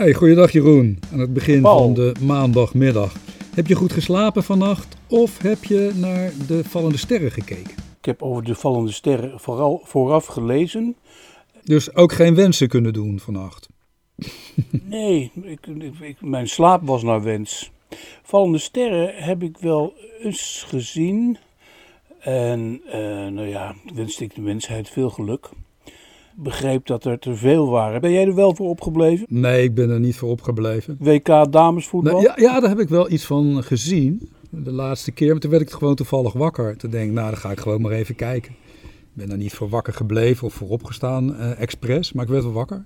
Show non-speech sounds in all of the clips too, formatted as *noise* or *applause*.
Hey, goeiedag Jeroen. Aan het begin Paul. van de maandagmiddag. Heb je goed geslapen vannacht of heb je naar de vallende sterren gekeken? Ik heb over de vallende sterren vooral vooraf gelezen. Dus ook geen wensen kunnen doen vannacht. *laughs* Nee, ik, ik- mijn slaap was naar wens. Vallende sterren heb ik wel eens gezien. En eh, nou ja, wenste ik de mensheid veel geluk. Begreep dat er te veel waren. Ben jij er wel voor opgebleven? Nee, ik ben er niet voor opgebleven. WK damesvoetbal? Nou, ja, ja, daar heb ik wel iets van gezien. De laatste keer. Maar toen werd ik gewoon toevallig wakker. Toen denk ik, nou, dan ga ik gewoon maar even kijken. Ik ben er niet voor wakker gebleven of voor opgestaan, eh, expres. Maar ik werd wel wakker.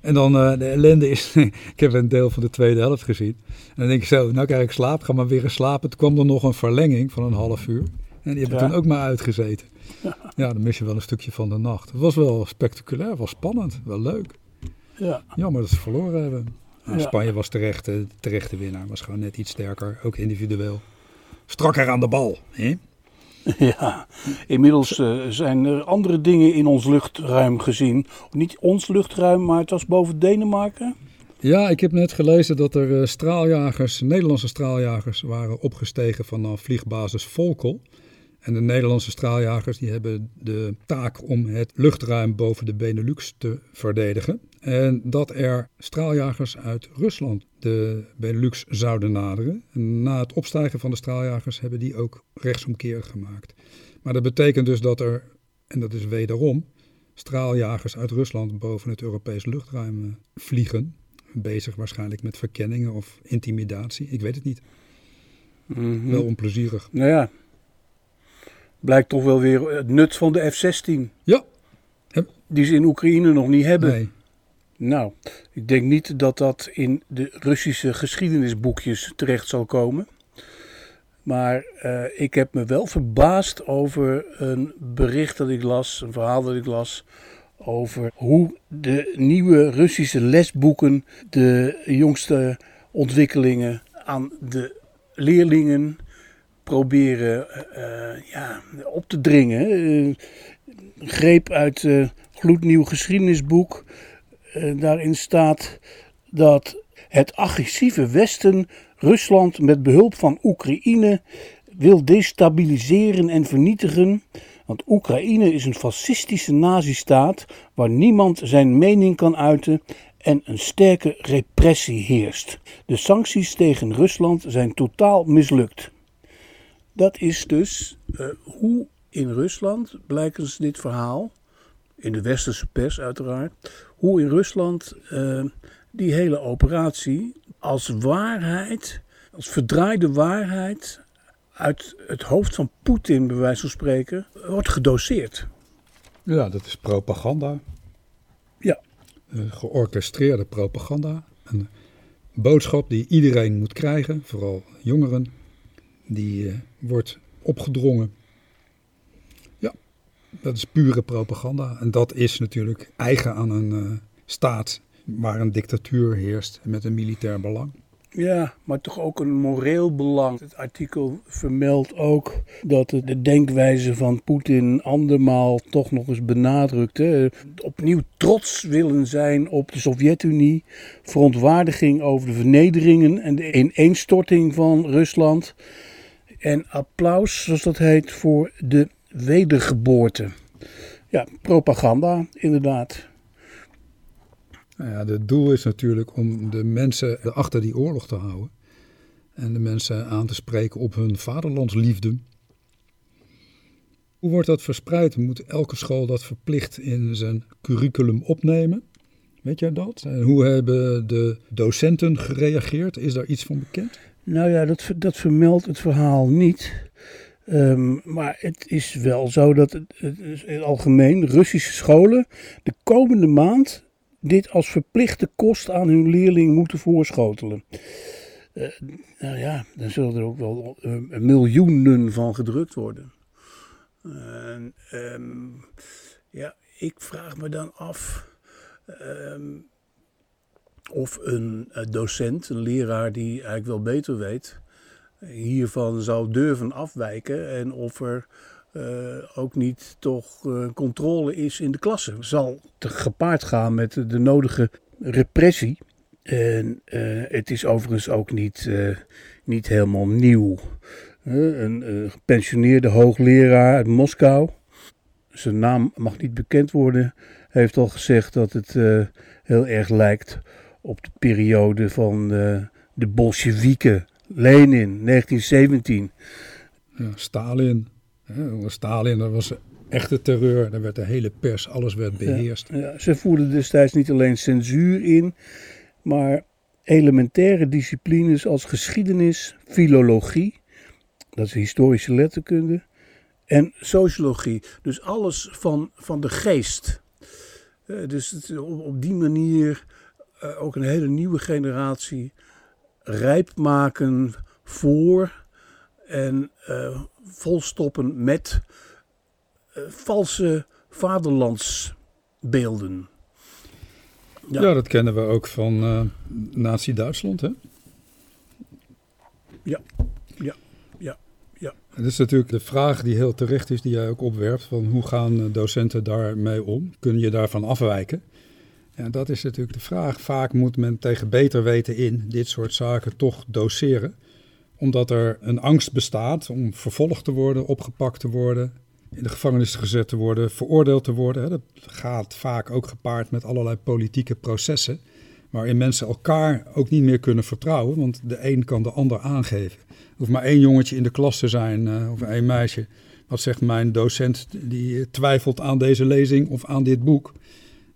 En dan, eh, de ellende is, *laughs* ik heb een deel van de tweede helft gezien. En dan denk ik zo, nou krijg ik slaap, ga maar weer eens slapen. Toen kwam er nog een verlenging van een half uur. En die heb ik Ja. toen ook maar uitgezeten. Ja, dan mis je wel een stukje van de nacht. Het was wel spectaculair, wel spannend, wel leuk. Ja. Jammer dat ze verloren hebben. Ja. Spanje was terecht, de terechte winnaar. Was gewoon net iets sterker, ook individueel. Strakker aan de bal. Hè? *laughs* Ja, inmiddels eh, zijn er andere dingen in ons luchtruim gezien. Niet ons luchtruim, maar het was boven Denemarken. Ja, ik heb net gelezen dat er eh, straaljagers, Nederlandse straaljagers, waren opgestegen vanaf vliegbasis Volkel. En de Nederlandse straaljagers die hebben de taak om het luchtruim boven de Benelux te verdedigen. En dat er straaljagers uit Rusland de Benelux zouden naderen. En na het opstijgen van de straaljagers hebben die ook rechtsomkeer gemaakt. Maar dat betekent dus dat er, en dat is wederom, straaljagers uit Rusland boven het Europees luchtruim eh, vliegen. Bezig waarschijnlijk met verkenningen of intimidatie. Ik weet het niet. Mhm. Wel onplezierig. Nou ja, blijkt toch wel weer het nut van de F-16. Ja. Die ze in Oekraïne nog niet hebben. Nee. Nou, ik denk niet dat dat in de Russische geschiedenisboekjes terecht zal komen. Maar eh, ik heb me wel verbaasd over een bericht dat ik las, een verhaal dat ik las. Over hoe de nieuwe Russische lesboeken de jongste ontwikkelingen aan de leerlingen proberen eh, eh, ja, op te dringen. Eh, greep uit eh gloednieuw geschiedenisboek. Daarin staat dat het agressieve Westen Rusland met behulp van Oekraïne wil destabiliseren en vernietigen. Want Oekraïne is een fascistische nazistaat waar niemand zijn mening kan uiten en een sterke repressie heerst. De sancties tegen Rusland zijn totaal mislukt. Dat is dus eh, hoe in Rusland, blijkens dit verhaal, in de westerse pers uiteraard, hoe in Rusland eh, die hele operatie als waarheid, als verdraaide waarheid uit het hoofd van Poetin, bij wijze van spreken, wordt gedoseerd. Ja, dat is propaganda. Ja. Georchestreerde propaganda. Een boodschap die iedereen moet krijgen, vooral jongeren. Die eh, wordt opgedrongen. Ja, dat is pure propaganda. En dat is natuurlijk eigen aan een eh, staat waar een dictatuur heerst met een militair belang. Ja, maar toch ook een moreel belang. Het artikel vermeldt ook dat de denkwijze van Poetin andermaal toch nog eens benadrukt. Opnieuw trots willen zijn op de Sovjet-Unie, verontwaardiging over de vernederingen en de ineenstorting van Rusland. En applaus, zoals dat heet, voor de wedergeboorte. Ja, propaganda, inderdaad. Nou ja, het doel is natuurlijk om de mensen achter die oorlog te houden. En de mensen aan te spreken op hun vaderlandsliefde. Hoe wordt dat verspreid? Moet elke school dat verplicht in zijn curriculum opnemen? Weet jij dat? En hoe hebben de docenten gereageerd? Is daar iets van bekend? Nou ja, dat, dat vermeldt het verhaal niet. Ehm, maar het is wel zo dat het, in het algemeen Russische scholen de komende maand dit als verplichte kost aan hun leerling moeten voorschotelen. Eh, nou ja, dan zullen er ook wel eh, miljoenen van gedrukt worden. En, ehm, ja, ik vraag me dan af ehm, of een eh, docent, een leraar die eigenlijk wel beter weet, hiervan zou durven afwijken en of er eh, ook niet toch eh, controle is in de klasse. Zal te gepaard gaan met de nodige repressie. En het is overigens ook niet, niet helemaal nieuw. Een gepensioneerde hoogleraar uit Moskou, zijn naam mag niet bekend worden, heeft al gezegd dat het heel erg lijkt op de periode van de Bolsjewieken, Lenin, 1917. Ja, Stalin. Stalin, dat was echte terreur. Daar werd de hele pers, alles werd beheerst. Ja, ja. Ze voerden destijds niet alleen censuur in, maar elementaire disciplines als geschiedenis, filologie, dat is historische letterkunde, en sociologie. Dus alles van, van de geest. Uh, dus het, op, op, die manier uh, ook een hele nieuwe generatie rijp maken voor en uh, volstoppen met valse vaderlandsbeelden. Ja. ja. dat kennen we ook van uh, Nazi-Duitsland, hè? Ja, ja, ja, ja. Het is natuurlijk de vraag die heel terecht is, die jij ook opwerpt, van hoe gaan docenten daarmee om? Kun je daarvan afwijken? En dat is natuurlijk de vraag. Vaak moet men tegen beter weten in dit soort zaken toch doseren. Omdat er een angst bestaat om vervolgd te worden, opgepakt te worden, in de gevangenis gezet te worden, veroordeeld te worden. Dat gaat vaak ook gepaard met allerlei politieke processen. Waarin mensen elkaar ook niet meer kunnen vertrouwen, want de een kan de ander aangeven. Er hoeft maar één jongetje in de klas te zijn, uh, of één meisje. Wat zegt mijn docent, die twijfelt aan deze lezing of aan dit boek.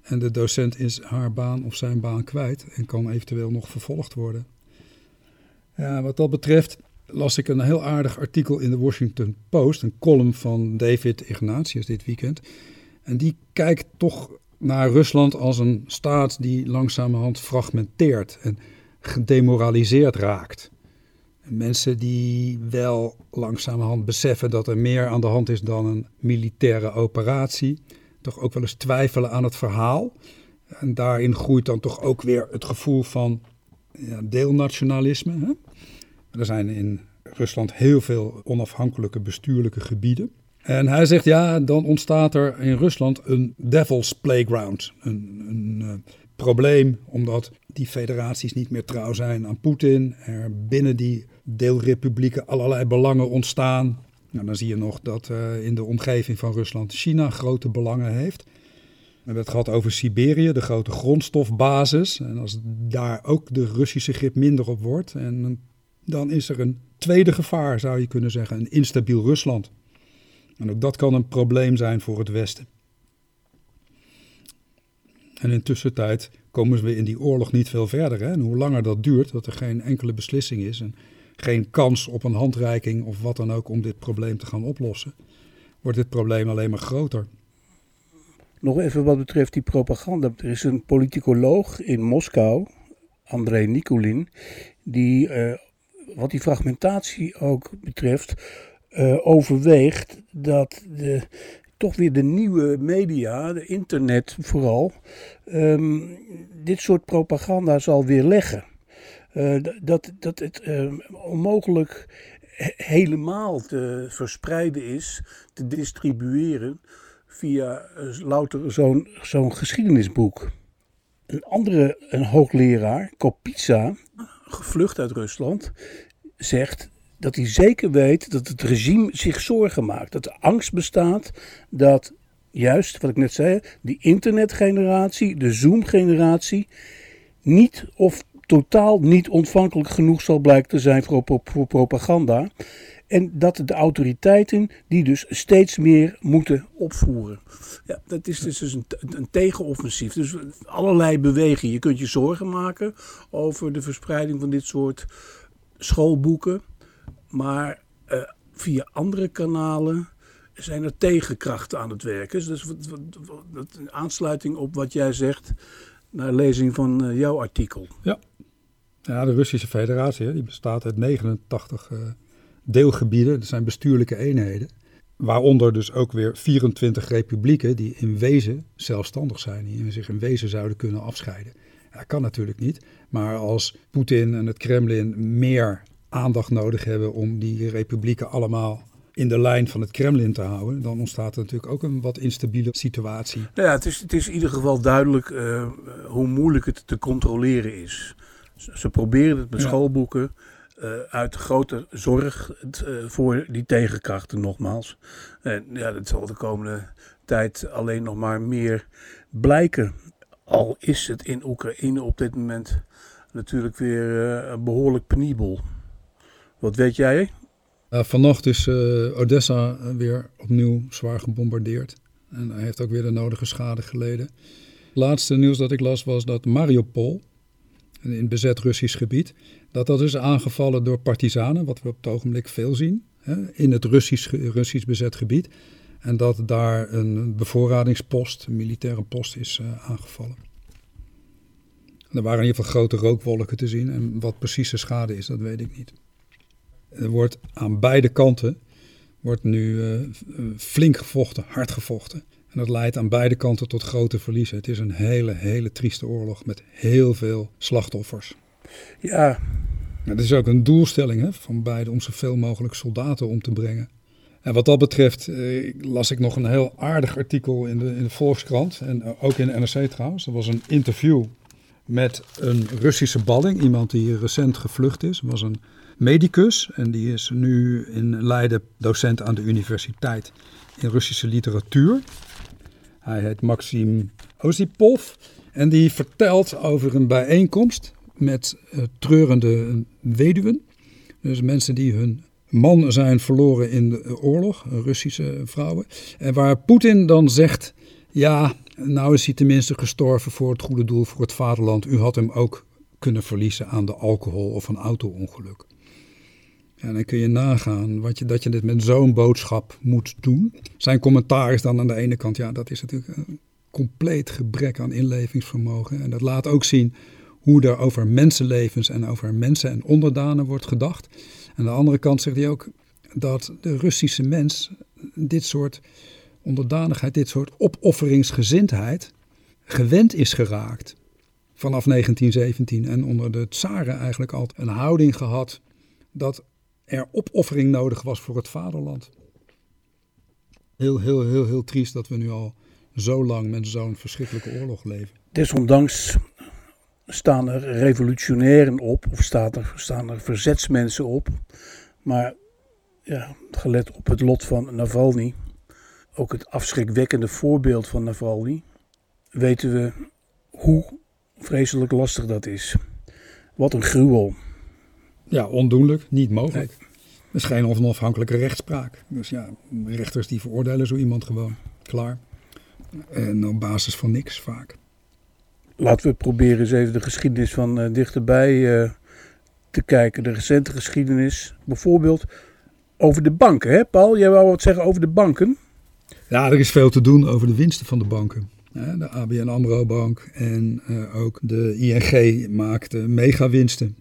En de docent is haar baan of zijn baan kwijt en kan eventueel nog vervolgd worden. Ja, wat dat betreft las ik een heel aardig artikel in de Washington Post, een column van David Ignatius dit weekend. En die kijkt toch naar Rusland als een staat die langzamerhand fragmenteert en gedemoraliseerd raakt. Mensen die wel langzamerhand beseffen dat er meer aan de hand is dan een militaire operatie, toch ook wel eens twijfelen aan het verhaal. En daarin groeit dan toch ook weer het gevoel van ja, deelnationalisme. Hè? Er zijn in Rusland heel veel onafhankelijke bestuurlijke gebieden. En hij zegt ja, dan ontstaat er in Rusland een devil's playground. Een, een uh, probleem omdat die federaties niet meer trouw zijn aan Poetin. Er binnen die deelrepublieken allerlei belangen ontstaan. Nou, dan zie je nog dat uh, in de omgeving van Rusland China grote belangen heeft. We hebben het gehad over Siberië, de grote grondstofbasis. En als daar ook de Russische grip minder op wordt en dan is er een tweede gevaar, zou je kunnen zeggen, een instabiel Rusland. En ook dat kan een probleem zijn voor het Westen. En in tussentijd komen we in die oorlog niet veel verder. Hè? En hoe langer dat duurt, dat er geen enkele beslissing is en geen kans op een handreiking of wat dan ook om dit probleem te gaan oplossen, wordt dit probleem alleen maar groter. Nog even wat betreft die propaganda. Er is een politicoloog in Moskou, Andrei Nikolin, die uh, wat die fragmentatie ook betreft, uh, overweegt dat de, toch weer de nieuwe media, de internet vooral, um, dit soort propaganda zal weerleggen. Uh, dat, dat het uh, onmogelijk helemaal te verspreiden is, te distribueren via louter zo'n zo'n geschiedenisboek. Een andere een hoogleraar, Kopitsa, gevlucht uit Rusland, zegt dat hij zeker weet dat het regime zich zorgen maakt. Dat er angst bestaat dat juist, wat ik net zei, die internetgeneratie, de Zoom-generatie, niet of totaal niet ontvankelijk genoeg zal blijken te zijn voor, voor propaganda. En dat de autoriteiten die dus steeds meer moeten opvoeren. Ja, dat is dus een, een tegenoffensief. Dus allerlei bewegingen. Je kunt je zorgen maken over de verspreiding van dit soort schoolboeken. Maar uh, via andere kanalen zijn er tegenkrachten aan het werken. Dus een aansluiting op wat jij zegt naar lezing van uh, jouw artikel. Ja. Ja, de Russische federatie die bestaat uit 89 uh, deelgebieden. Dat zijn bestuurlijke eenheden. Waaronder dus ook weer 24 republieken die in wezen zelfstandig zijn. Die zich in wezen zouden kunnen afscheiden. Dat kan natuurlijk niet. Maar als Poetin en het Kremlin meer aandacht nodig hebben om die republieken allemaal in de lijn van het Kremlin te houden, dan ontstaat er natuurlijk ook een wat instabiele situatie. Nou ja, het is, het is in ieder geval duidelijk uh, hoe moeilijk het te controleren is. Ze proberen het met schoolboeken uh, uit grote zorg uh, voor die tegenkrachten nogmaals. En ja, dat zal de komende tijd alleen nog maar meer blijken. Al is het in Oekraïne op dit moment natuurlijk weer behoorlijk penibel. Wat weet jij? Vannacht is Odessa weer opnieuw zwaar gebombardeerd. En hij heeft ook weer de nodige schade geleden. Het laatste nieuws dat ik las was dat Mariupol, in bezet Russisch gebied, dat dat is aangevallen door partizanen, wat we op het ogenblik veel zien, hè, in het Russisch, Russisch bezet gebied. En dat daar een bevoorradingspost, een militaire post, is uh, aangevallen. Er waren in ieder geval grote rookwolken te zien. En wat precies de schade is, dat weet ik niet. Er wordt aan beide kanten wordt nu uh, flink gevochten, hard gevochten. En dat leidt aan beide kanten tot grote verliezen. Het is een hele, hele trieste oorlog met heel veel slachtoffers. Ja. Het is ook een doelstelling hè, van beide om zoveel mogelijk soldaten om te brengen. En wat dat betreft eh, las ik nog een heel aardig artikel in de, in de Volkskrant. En eh, ook in de NRC trouwens. Dat was een interview met een Russische balling. Iemand die recent gevlucht is. was een medicus en die is nu in Leiden docent aan de universiteit in Russische literatuur. Hij heet Maxim Osipov en die vertelt over een bijeenkomst met uh, treurende weduwen. Dus mensen die hun man zijn verloren in de oorlog, Russische vrouwen. En waar Poetin dan zegt, ja, nou is hij tenminste gestorven voor het goede doel, voor het vaderland. U had hem ook kunnen verliezen aan de alcohol of een auto-ongeluk. En dan kun je nagaan wat je, dat je dit met zo'n boodschap moet doen. Zijn commentaar is dan aan de ene kant, ja, dat is natuurlijk een compleet gebrek aan inlevingsvermogen. En dat laat ook zien hoe er over mensenlevens en over mensen en onderdanen wordt gedacht. Aan de andere kant zegt hij ook dat de Russische mens dit soort onderdanigheid, dit soort opofferingsgezindheid gewend is geraakt. Vanaf 1917 en onder de tsaren eigenlijk altijd een houding gehad dat er opoffering nodig was voor het vaderland. Heel, heel, heel, heel triest dat we nu al zo lang met zo'n verschrikkelijke oorlog leven. Desondanks staan er revolutionairen op, of staan er, staan er verzetsmensen op. Maar ja, gelet op het lot van Navalny, ook het afschrikwekkende voorbeeld van Navalny, weten we hoe vreselijk lastig dat is. Wat een gruwel. Ja, ondoenlijk, niet mogelijk. Nee. Is geen onafhankelijke rechtspraak. Dus ja, rechters die veroordelen zo iemand gewoon. Klaar. En op basis van niks vaak. Laten we proberen eens even de geschiedenis van uh, dichterbij uh, te kijken. De recente geschiedenis. Bijvoorbeeld over de banken. Hè Paul, jij wou wat zeggen over de banken? Ja, er is veel te doen over de winsten van de banken. De ABN AMRO Bank en uh, ook de ING maakte megawinsten.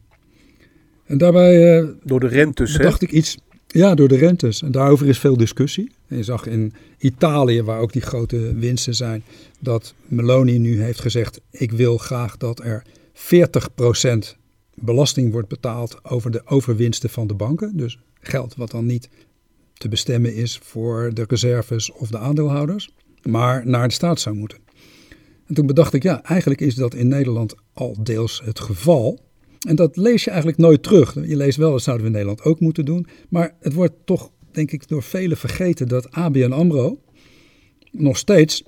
En daarbij uh, door de rentes, dacht ik iets. Ja, door de rentes. En daarover is veel discussie. En je zag in Italië, waar ook die grote winsten zijn, dat Meloni nu heeft gezegd: ik wil graag dat er 40% belasting wordt betaald over de overwinsten van de banken. Dus geld wat dan niet te bestemmen is voor de reserves of de aandeelhouders, maar naar de staat zou moeten. En toen bedacht ik, ja, eigenlijk is dat in Nederland al deels het geval. En dat lees je eigenlijk nooit terug. Je leest wel, dat zouden we in Nederland ook moeten doen. Maar het wordt toch, denk ik, door velen vergeten dat ABN AMRO nog steeds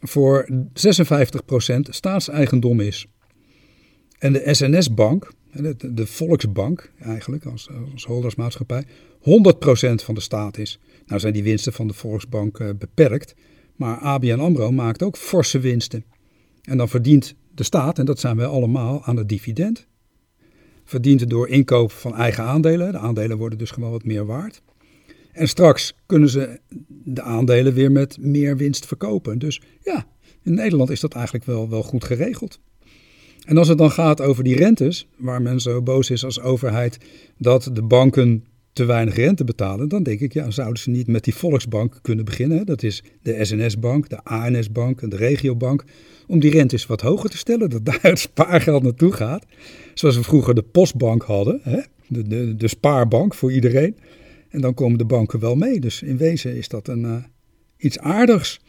voor 56% staatseigendom is. En de SNS-bank, de, de, Volksbank eigenlijk, als, als holdersmaatschappij, 100% van de staat is. Nou zijn die winsten van de Volksbank uh, beperkt, maar ABN AMRO maakt ook forse winsten. En dan verdient de staat, en dat zijn wij allemaal, aan het dividend verdient door inkoop van eigen aandelen. De aandelen worden dus gewoon wat meer waard. En straks kunnen ze de aandelen weer met meer winst verkopen. Dus ja, in Nederland is dat eigenlijk wel, wel goed geregeld. En als het dan gaat over die rentes, waar men zo boos is als overheid dat de banken te weinig rente betalen, dan denk ik, ja, zouden ze niet met die Volksbank kunnen beginnen? Dat is de SNS-bank, de ANS-bank en de Regiobank. Om die rentes wat hoger te stellen, dat *laughs* daar het spaargeld naartoe gaat. Zoals we vroeger de postbank hadden, hè? De, de, de spaarbank voor iedereen. En dan komen de banken wel mee. Dus in wezen is dat een, uh, iets aardigs.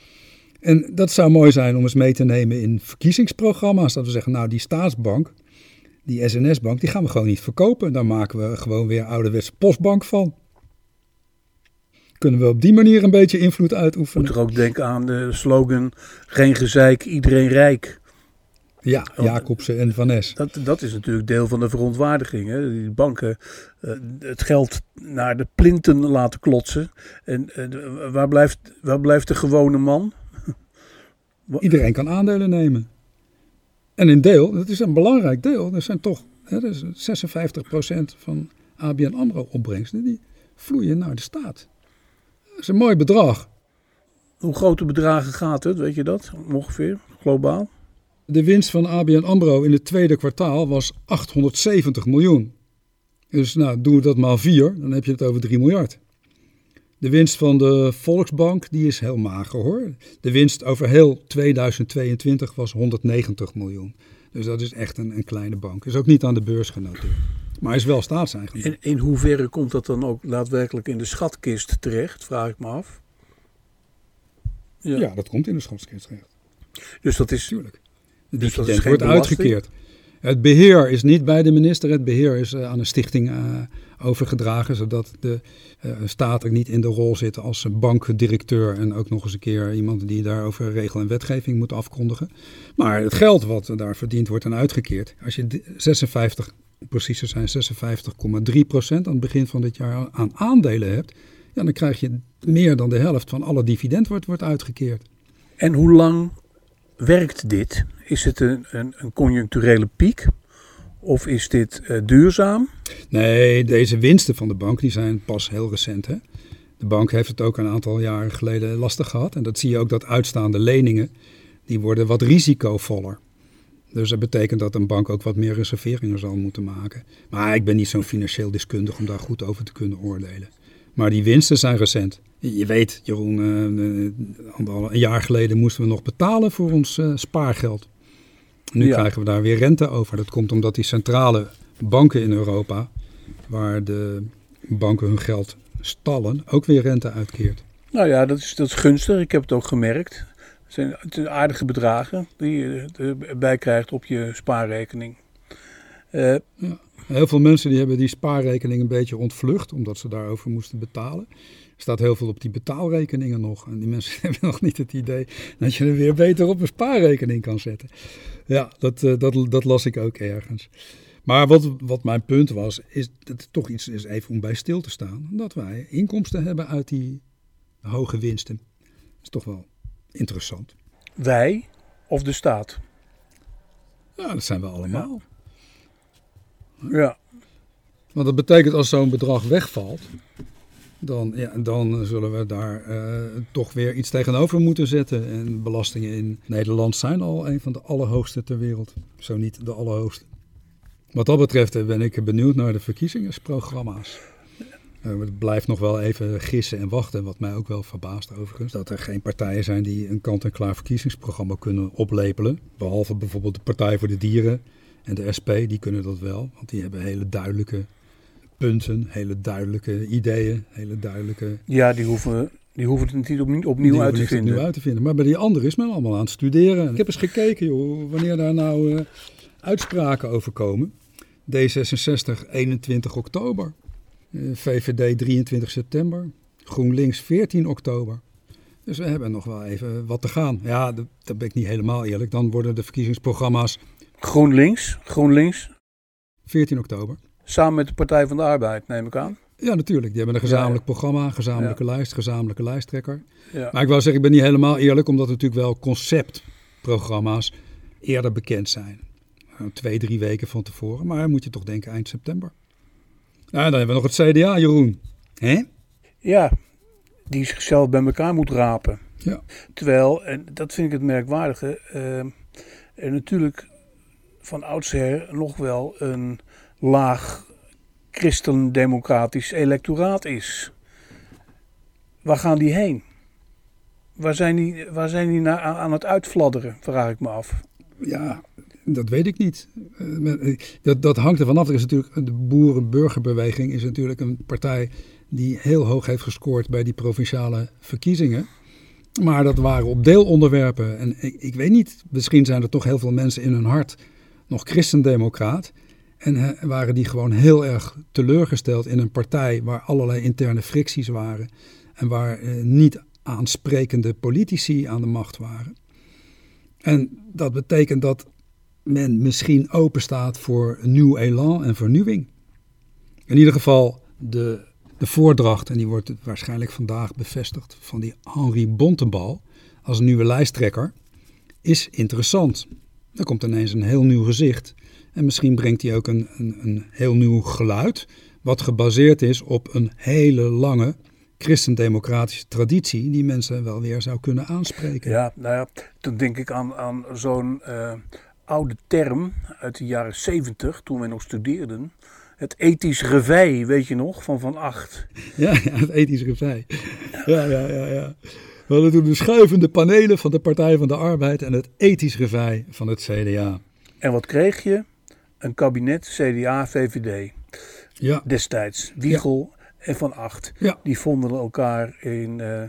En dat zou mooi zijn om eens mee te nemen in verkiezingsprogramma's. Dat we zeggen, nou die staatsbank, die SNS-bank, die gaan we gewoon niet verkopen. Daar maken we gewoon weer ouderwetse postbank van. Kunnen we op die manier een beetje invloed uitoefenen. Moet er ook denken aan de slogan, geen gezeik, iedereen rijk. Ja, Jacobsen en Van Nes. Dat, dat is natuurlijk deel van de verontwaardiging. Hè? Die banken uh, het geld naar de plinten laten klotsen. En uh, waar, blijft, waar blijft de gewone man? *laughs* Iedereen kan aandelen nemen. En een deel, dat is een belangrijk deel, er zijn toch hè, dat is 56% van ABN AMRO opbrengsten, die vloeien naar de staat. Dat is een mooi bedrag. Hoe grote bedragen gaat het, weet je dat ongeveer, globaal? De winst van ABN AMRO in het tweede kwartaal was 870 miljoen. Dus nou, doen we dat maar vier, dan heb je het over 3 miljard. De winst van de Volksbank die is heel mager hoor. De winst over heel 2022 was 190 miljoen. Dus dat is echt een, een kleine bank. Is ook niet aan de beurs genoteerd. Maar is wel staatseigendom. En in hoeverre komt dat dan ook daadwerkelijk in de schatkist terecht, vraag ik me af. Ja, ja dat komt in de schatkist terecht. Dus dat is... Tuurlijk. De dus dividend wordt uitgekeerd. Het beheer is niet bij de minister, het beheer is uh, aan een stichting uh, overgedragen, zodat de uh, staat er niet in de rol zit als bankdirecteur en ook nog eens een keer iemand die daarover regel en wetgeving moet afkondigen. Maar het geld wat daar verdiend wordt en uitgekeerd, als je 56, precies zijn 56,3 procent aan het begin van dit jaar aan aandelen hebt, ja, dan krijg je meer dan de helft van alle dividend wordt, wordt uitgekeerd. En hoe lang werkt dit? Is het een, een, een conjuncturele piek? Of is dit uh, duurzaam? Nee, deze winsten van de bank die zijn pas heel recent. Hè? De bank heeft het ook een aantal jaren geleden lastig gehad. En dat zie je ook dat uitstaande leningen, die worden wat risicovoller. Dus dat betekent dat een bank ook wat meer reserveringen zal moeten maken. Maar ik ben niet zo'n financieel deskundig om daar goed over te kunnen oordelen. Maar die winsten zijn recent. Je weet, Jeroen, uh, een jaar geleden moesten we nog betalen voor ons spaargeld. Nu ja. krijgen we daar weer rente over. Dat komt omdat die centrale banken in Europa, waar de banken hun geld stallen, ook weer rente uitkeert. Nou ja, dat is, dat is gunstig. Ik heb het ook gemerkt. Het zijn, het zijn aardige bedragen die je erbij krijgt op je spaarrekening. Uh, ja. Heel veel mensen die hebben die spaarrekening een beetje ontvlucht, omdat ze daarover moesten betalen. Er staat heel veel op die betaalrekeningen nog. En die mensen *laughs* hebben nog niet het idee dat je er weer beter op een spaarrekening kan zetten. Ja, dat, uh, dat, dat las ik ook ergens. Maar wat, wat mijn punt was, is dat het toch iets is even om bij stil te staan. Dat wij inkomsten hebben uit die hoge winsten. Dat is toch wel interessant. Wij of de staat? Ja, dat zijn we allemaal. Ja. Want dat betekent als zo'n bedrag wegvalt, dan, dan zullen we daar uh, toch weer iets tegenover moeten zetten. En belastingen in Nederland zijn al een van de allerhoogste ter wereld. Zo niet de allerhoogste. Wat dat betreft eh, ben ik benieuwd naar de verkiezingsprogramma's. Uh, het blijft nog wel even gissen en wachten. Wat mij ook wel verbaast overigens. Dat er geen partijen zijn die een kant-en-klaar verkiezingsprogramma kunnen oplepelen. Behalve bijvoorbeeld de Partij voor de Dieren en de SP. Die kunnen dat wel. Want die hebben hele duidelijke punten, hele duidelijke ideeën, hele duidelijke... Ja, die hoeven, die hoeven het niet opnieuw, opnieuw uit te vinden. Opnieuw uit te vinden. Maar bij die andere is men allemaal aan het studeren. Ik heb eens gekeken, joh, wanneer daar nou uh, uitspraken over komen. D66 21 oktober, uh, VVD 23 september, GroenLinks 14 oktober. Dus we hebben nog wel even wat te gaan. Ja, dat, dat ben ik niet helemaal eerlijk. Dan worden de verkiezingsprogramma's... GroenLinks, GroenLinks. 14 oktober. Samen met de Partij van de Arbeid, neem ik aan. Ja, natuurlijk. Die hebben een gezamenlijk ja, ja. programma, gezamenlijke ja. lijst, gezamenlijke lijsttrekker. Maar ik wil zeggen, ik ben niet helemaal eerlijk, omdat natuurlijk wel conceptprogramma's eerder bekend zijn. Twee, drie weken van tevoren. Maar dan moet je toch denken eind september. Nou, dan hebben we nog het CDA, Jeroen. Hè? Ja, die zichzelf bij elkaar moet rapen. Ja. Terwijl, en dat vind ik het merkwaardige, uh, er natuurlijk van oudsher nog wel een laag christendemocratisch electoraat is. Waar gaan die heen? Waar zijn die, waar zijn die naar, aan het uitfladderen, vraag ik me af. Ja, dat weet ik niet. Dat, dat hangt er vanaf. Er is natuurlijk, de boeren-burgerbeweging is natuurlijk een partij die heel hoog heeft gescoord bij die provinciale verkiezingen. Maar dat waren op deelonderwerpen. En ik, ik weet niet, misschien zijn er toch heel veel mensen in hun hart nog christendemocraat. En waren die gewoon heel erg teleurgesteld in een partij waar allerlei interne fricties waren. En waar eh, niet aansprekende politici aan de macht waren. En dat betekent dat men misschien open staat voor nieuw elan en vernieuwing. In ieder geval de, de voordracht, en die wordt waarschijnlijk vandaag bevestigd, van die Henri Bontebal als nieuwe lijsttrekker, is interessant. Er komt ineens een heel nieuw gezicht. En misschien brengt hij ook een, een, een heel nieuw geluid, wat gebaseerd is op een hele lange christendemocratische traditie die mensen wel weer zou kunnen aanspreken. Ja, nou ja, dan denk ik aan, aan zo'n uh, oude term uit de jaren zeventig, toen wij nog studeerden. Het ethisch revij, weet je nog, van Van Acht. Ja, ja het ethisch revij. Ja, ja, ja, ja. We hadden toen de schuivende panelen van de Partij van de Arbeid en het ethisch revij van het CDA. En wat kreeg je? Een kabinet CDA-VVD. Ja. Destijds. Wiegel en Van Acht. Ja. Die vonden elkaar in uh,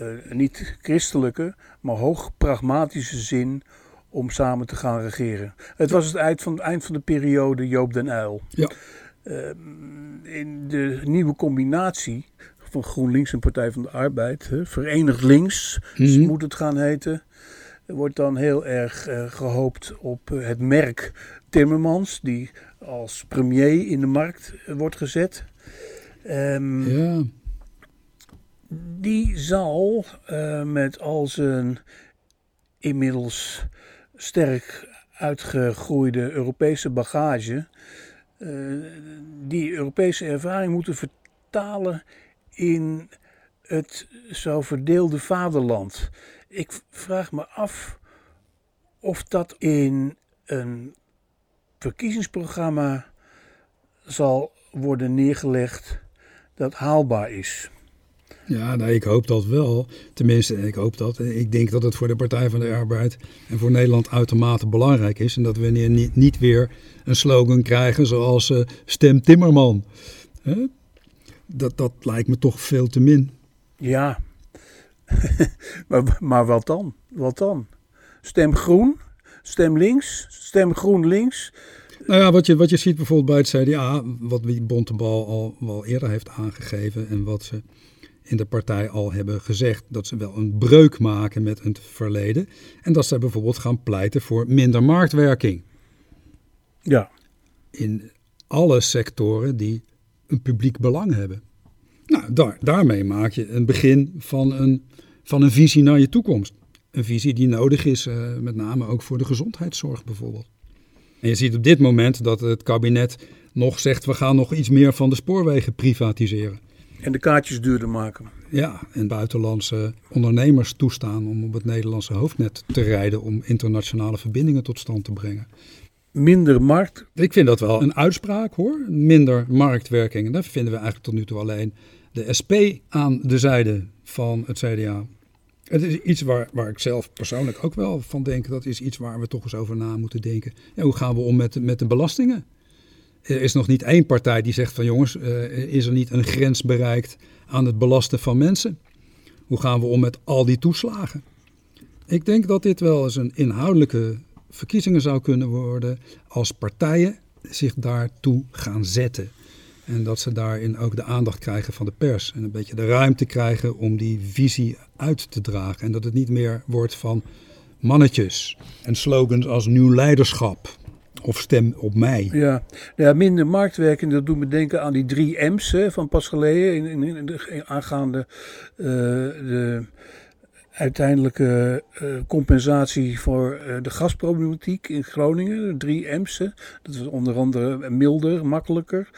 uh, niet christelijke, maar hoog pragmatische zin om samen te gaan regeren. Het was het eind van, eind van de periode Joop den Uyl. Ja. Uh, in de nieuwe combinatie van GroenLinks en Partij van de Arbeid, hè, Verenigd Links mm -hmm. moet het gaan heten, wordt dan heel erg uh, gehoopt op uh, het merk Timmermans, die als premier in de markt wordt gezet. Um, ja. Die zal met al zijn inmiddels sterk uitgegroeide Europese bagage uh, die Europese ervaring moeten vertalen in het zo verdeelde vaderland. Ik vraag me af of dat in een verkiezingsprogramma zal worden neergelegd dat haalbaar is. Ja, nou, ik hoop dat wel. Tenminste, ik hoop dat. Ik denk dat het voor de Partij van de Arbeid en voor Nederland uitermate belangrijk is. En dat we niet, niet weer een slogan krijgen zoals uh, stem Timmerman. Dat, dat lijkt me toch veel te min. Ja, *laughs* maar, maar wat dan? Wat dan? Stem groen, stem links, stem groen links. Nou ja, wat je, wat je ziet bijvoorbeeld bij het CDA, wat wie Bontebal al wel eerder heeft aangegeven en wat ze in de partij al hebben gezegd dat ze wel een breuk maken met het verleden. En dat ze bijvoorbeeld gaan pleiten voor minder marktwerking. Ja. In alle sectoren die een publiek belang hebben. Nou, daar, daarmee maak je een begin van een, van een visie naar je toekomst. Een visie die nodig is, uh, met name ook voor de gezondheidszorg bijvoorbeeld. En je ziet op dit moment dat het kabinet nog zegt: we gaan nog iets meer van de spoorwegen privatiseren. En de kaartjes duurder maken. Ja, en buitenlandse ondernemers toestaan om op het Nederlandse hoofdnet te rijden om internationale verbindingen tot stand te brengen. Minder markt? Ik vind dat wel een uitspraak hoor. Minder marktwerking. En daar vinden we eigenlijk tot nu toe alleen de SP aan de zijde van het CDA. Het is iets waar, waar ik zelf persoonlijk ook wel van denk. Dat is iets waar we toch eens over na moeten denken. Ja, hoe gaan we om met, met de belastingen? Er is nog niet één partij die zegt van jongens, uh, is er niet een grens bereikt aan het belasten van mensen? Hoe gaan we om met al die toeslagen? Ik denk dat dit wel eens een inhoudelijke verkiezingen zou kunnen worden als partijen zich daartoe gaan zetten. En dat ze daarin ook de aandacht krijgen van de pers. En een beetje de ruimte krijgen om die visie uit te dragen. En dat het niet meer wordt van mannetjes en slogans als nieuw leiderschap of stem op mij. Ja, ja minder marktwerking, dat doet me denken aan die drie M's hè, van pas. In, in, in de, aangaande uh, de uiteindelijke uh, compensatie voor uh, de gasproblematiek in Groningen. Drie M's. Dat is onder andere milder, makkelijker.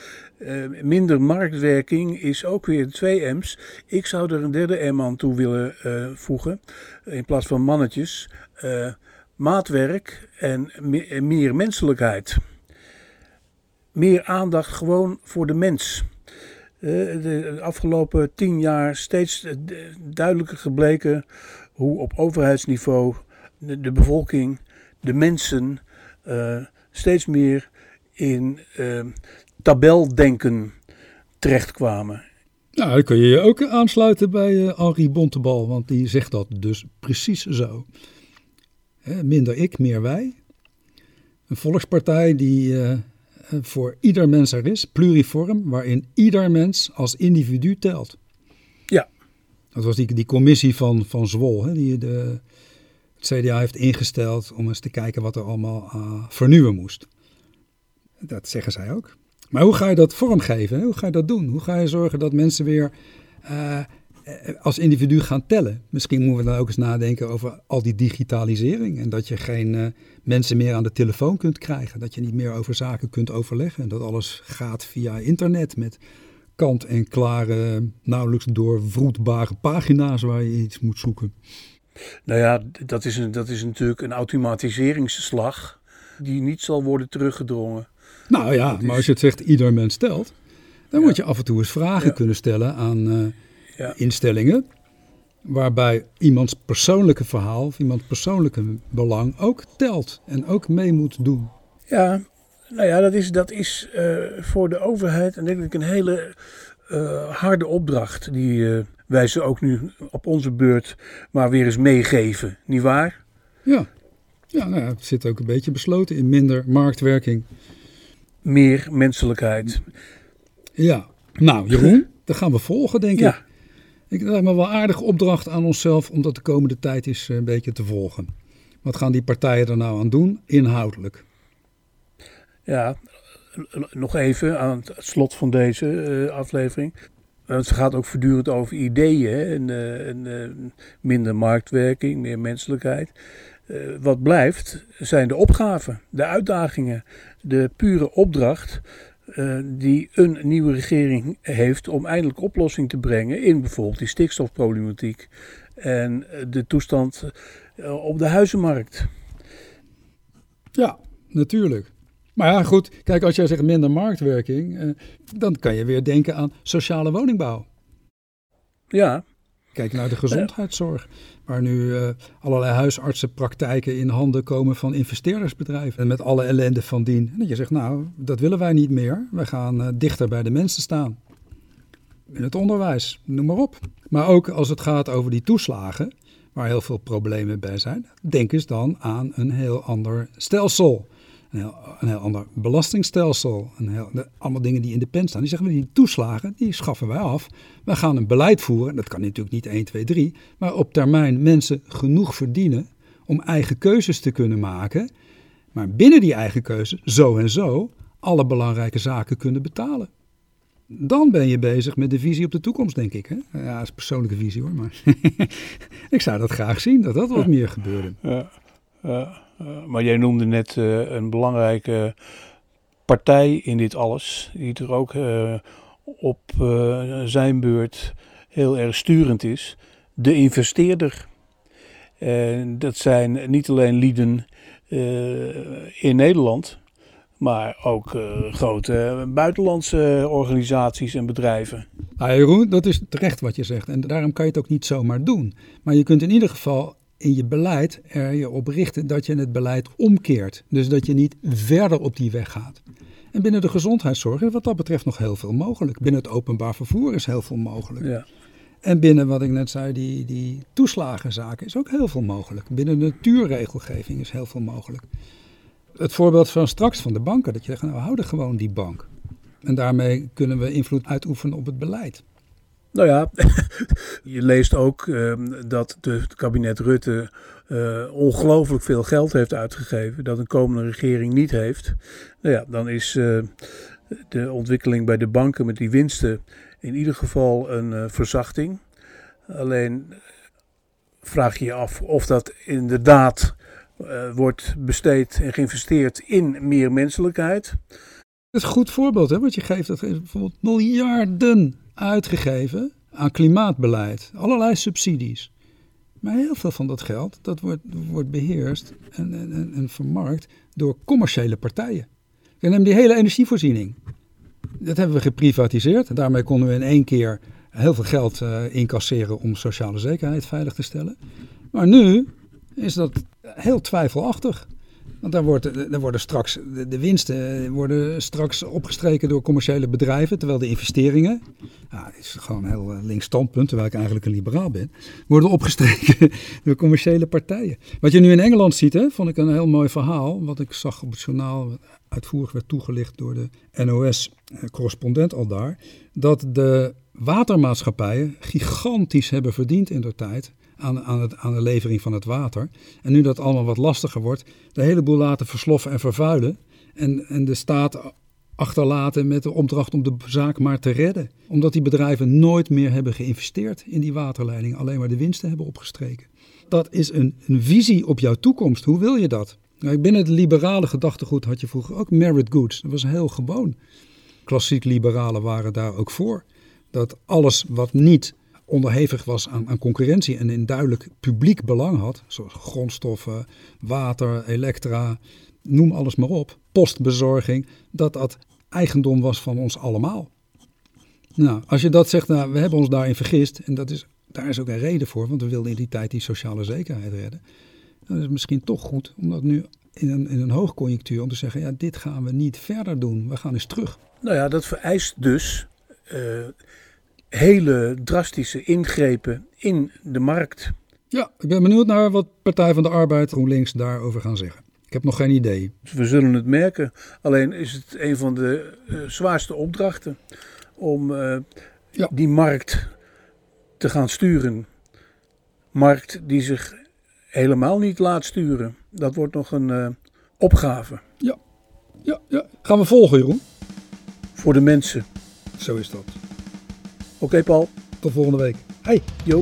minder marktwerking is ook weer twee M's. Ik zou er een derde M aan toe willen voegen. In plaats van mannetjes maatwerk en meer menselijkheid. Meer aandacht gewoon voor de mens. Eh, de afgelopen tien jaar steeds eh, duidelijker gebleken hoe op overheidsniveau de bevolking, de mensen, uh, steeds meer in uh, tabeldenken terechtkwamen. Nou, dan kun je je ook aansluiten bij Henri Bontebal, want die zegt dat dus precies zo. Minder ik, meer wij. Een volkspartij die voor ieder mens er is, pluriform, waarin ieder mens als individu telt. Ja. Dat was die, die commissie van, van Zwol, hè, die de, het CDA heeft ingesteld om eens te kijken wat er allemaal uh, vernieuwen moest. Dat zeggen zij ook. Maar hoe ga je dat vormgeven? Hoe ga je dat doen? Hoe ga je zorgen dat mensen weer uh, als individu gaan tellen? Misschien moeten we dan ook eens nadenken over al die digitalisering. En dat je geen uh, mensen meer aan de telefoon kunt krijgen. Dat je niet meer over zaken kunt overleggen. En dat alles gaat via internet met kant-en-klare, nauwelijks doorvroetbare pagina's waar je iets moet zoeken. Nou ja, dat is, een, dat is natuurlijk een automatiseringsslag die niet zal worden teruggedrongen. Nou ja, maar als je het zegt ieder mens stelt, dan moet je af en toe eens vragen kunnen stellen aan uh, ja. instellingen. Waarbij iemands persoonlijke verhaal of iemands persoonlijke belang ook telt en ook mee moet doen. Ja, nou ja, dat is, dat is uh, voor de overheid denk ik een hele uh, harde opdracht. Die wij ze ook nu op onze beurt maar weer eens meegeven, niet waar? Ja, ja nou ja, het zit ook een beetje besloten in minder marktwerking meer menselijkheid. Ja, nou Jeroen, *laughs* dat gaan we volgen denk ja. ik. Ik lijkt me wel aardige opdracht aan onszelf om dat de komende tijd eens een beetje te volgen. Wat gaan die partijen er nou aan doen, inhoudelijk? Ja, nog even aan het slot van deze uh, aflevering. Het gaat ook voortdurend over ideeën? En, uh, minder marktwerking, meer menselijkheid. wat blijft zijn de opgaven, de uitdagingen de pure opdracht uh, die een nieuwe regering heeft om eindelijk oplossing te brengen in bijvoorbeeld die stikstofproblematiek en eh, de toestand uh, op de huizenmarkt. Ja, natuurlijk. Maar ja, goed, kijk, als jij zegt minder marktwerking, dan kan je weer denken aan sociale woningbouw. Ja. Kijk naar de gezondheidszorg. Waar nu uh, allerlei huisartsenpraktijken in handen komen van investeerdersbedrijven. En met alle ellende van dien. En dat je zegt, nou, dat willen wij niet meer. Wij gaan uh, dichter bij de mensen staan. In het onderwijs, noem maar op. Maar ook als het gaat over die toeslagen, waar heel veel problemen bij zijn. Denk eens dan aan een heel ander stelsel een heel, een heel ander belastingstelsel. Een heel, allemaal dingen die in de pen staan. Die zeggen we, die toeslagen, die schaffen wij af. We gaan een beleid voeren, dat kan natuurlijk niet 1, 2, 3. Maar op termijn mensen genoeg verdienen om eigen keuzes te kunnen maken. Maar binnen die eigen keuze, zo en zo, alle belangrijke zaken kunnen betalen. Dan ben je bezig met de visie op de toekomst, denk ik. Hè? Ja, dat is een persoonlijke visie hoor, maar *laughs* ik zou dat graag zien, dat dat wat meer gebeurde. Ja, ja. Uh, maar jij noemde net uh, een belangrijke partij in dit alles, die er ook uh, op zijn beurt heel erg sturend is, de investeerder. En dat zijn niet alleen lieden in Nederland, maar ook grote buitenlandse organisaties en bedrijven. Nou, Jeroen, dat is terecht wat je zegt. En daarom kan je het ook niet zomaar doen. Maar je kunt in ieder geval in je beleid er je op richten dat je het beleid omkeert. Dus dat je niet verder op die weg gaat. En binnen de gezondheidszorg is wat dat betreft nog heel veel mogelijk. Binnen het openbaar vervoer is heel veel mogelijk. Ja. En binnen wat ik net zei, die, die toeslagenzaken is ook heel veel mogelijk. Binnen de natuurregelgeving is heel veel mogelijk. Het voorbeeld van straks van de banken, dat je zegt, nou houden gewoon die bank. En daarmee kunnen we invloed uitoefenen op het beleid. Nou ja, *laughs* je leest ook um, dat de, het kabinet Rutte uh, ongelooflijk veel geld heeft uitgegeven, dat een komende regering niet heeft. Nou ja, dan is uh, de ontwikkeling bij de banken met die winsten in ieder geval een uh, verzachting. Alleen vraag je je af of dat inderdaad wordt besteed en geïnvesteerd in meer menselijkheid. Dat is een goed voorbeeld, hè, wat je geeft. Dat bijvoorbeeld miljarden uitgegeven aan klimaatbeleid, allerlei subsidies. Maar heel veel van dat geld dat wordt, wordt beheerst en, en, en vermarkt door commerciële partijen. En neem die hele energievoorziening. Dat hebben we geprivatiseerd. Daarmee konden we in één keer heel veel geld uh, incasseren om sociale zekerheid veilig te stellen. Maar nu is dat heel twijfelachtig. Want daar, wordt, daar worden straks, de, winsten worden straks opgestreken door commerciële bedrijven, terwijl de investeringen, ja, het is gewoon een heel links standpunt, terwijl ik eigenlijk een liberaal ben, worden opgestreken *laughs* door commerciële partijen. Wat je nu in Engeland ziet, hè, vond ik een heel mooi verhaal, wat ik zag op het journaal, uitvoerig werd toegelicht door de NOS-correspondent al daar, dat de watermaatschappijen gigantisch hebben verdiend in de tijd aan, aan, het, aan de levering van het water. En nu dat allemaal wat lastiger wordt, de hele boel laten versloffen en vervuilen. En, en de staat achterlaten met de opdracht om de zaak maar te redden. Omdat die bedrijven nooit meer hebben geïnvesteerd in die waterleiding, alleen maar de winsten hebben opgestreken. Dat is een, een visie op jouw toekomst. Hoe wil je dat? Nou, binnen het liberale gedachtegoed had je vroeger ook merit goods. Dat was heel gewoon. Klassiek liberalen waren daar ook voor. Dat alles wat niet onderhevig was aan, aan, concurrentie en in duidelijk publiek belang had, zoals grondstoffen, water, elektra, noem alles maar op, postbezorging, dat dat eigendom was van ons allemaal. Nou, als je dat zegt, nou, we hebben ons daarin vergist, en dat is, daar is ook een reden voor, want we wilden in die tijd die sociale zekerheid redden. Dan is het misschien toch goed om dat nu in een, in een hoogconjunctuur om te zeggen, ja, dit gaan we niet verder doen, we gaan eens terug. Nou ja, dat vereist dus uh, hele drastische ingrepen in de markt. Ja, ik ben benieuwd naar wat Partij van de Arbeid GroenLinks daarover gaan zeggen. Ik heb nog geen idee. We zullen het merken. Alleen is het een van de uh, zwaarste opdrachten om uh, ja. die markt te gaan sturen. Markt die zich helemaal niet laat sturen. Dat wordt nog een uh, opgave. Ja. ja, ja. Gaan we volgen, Jeroen? Voor de mensen. Zo is dat. Oké, Paul. Tot volgende week. Hey. Jo.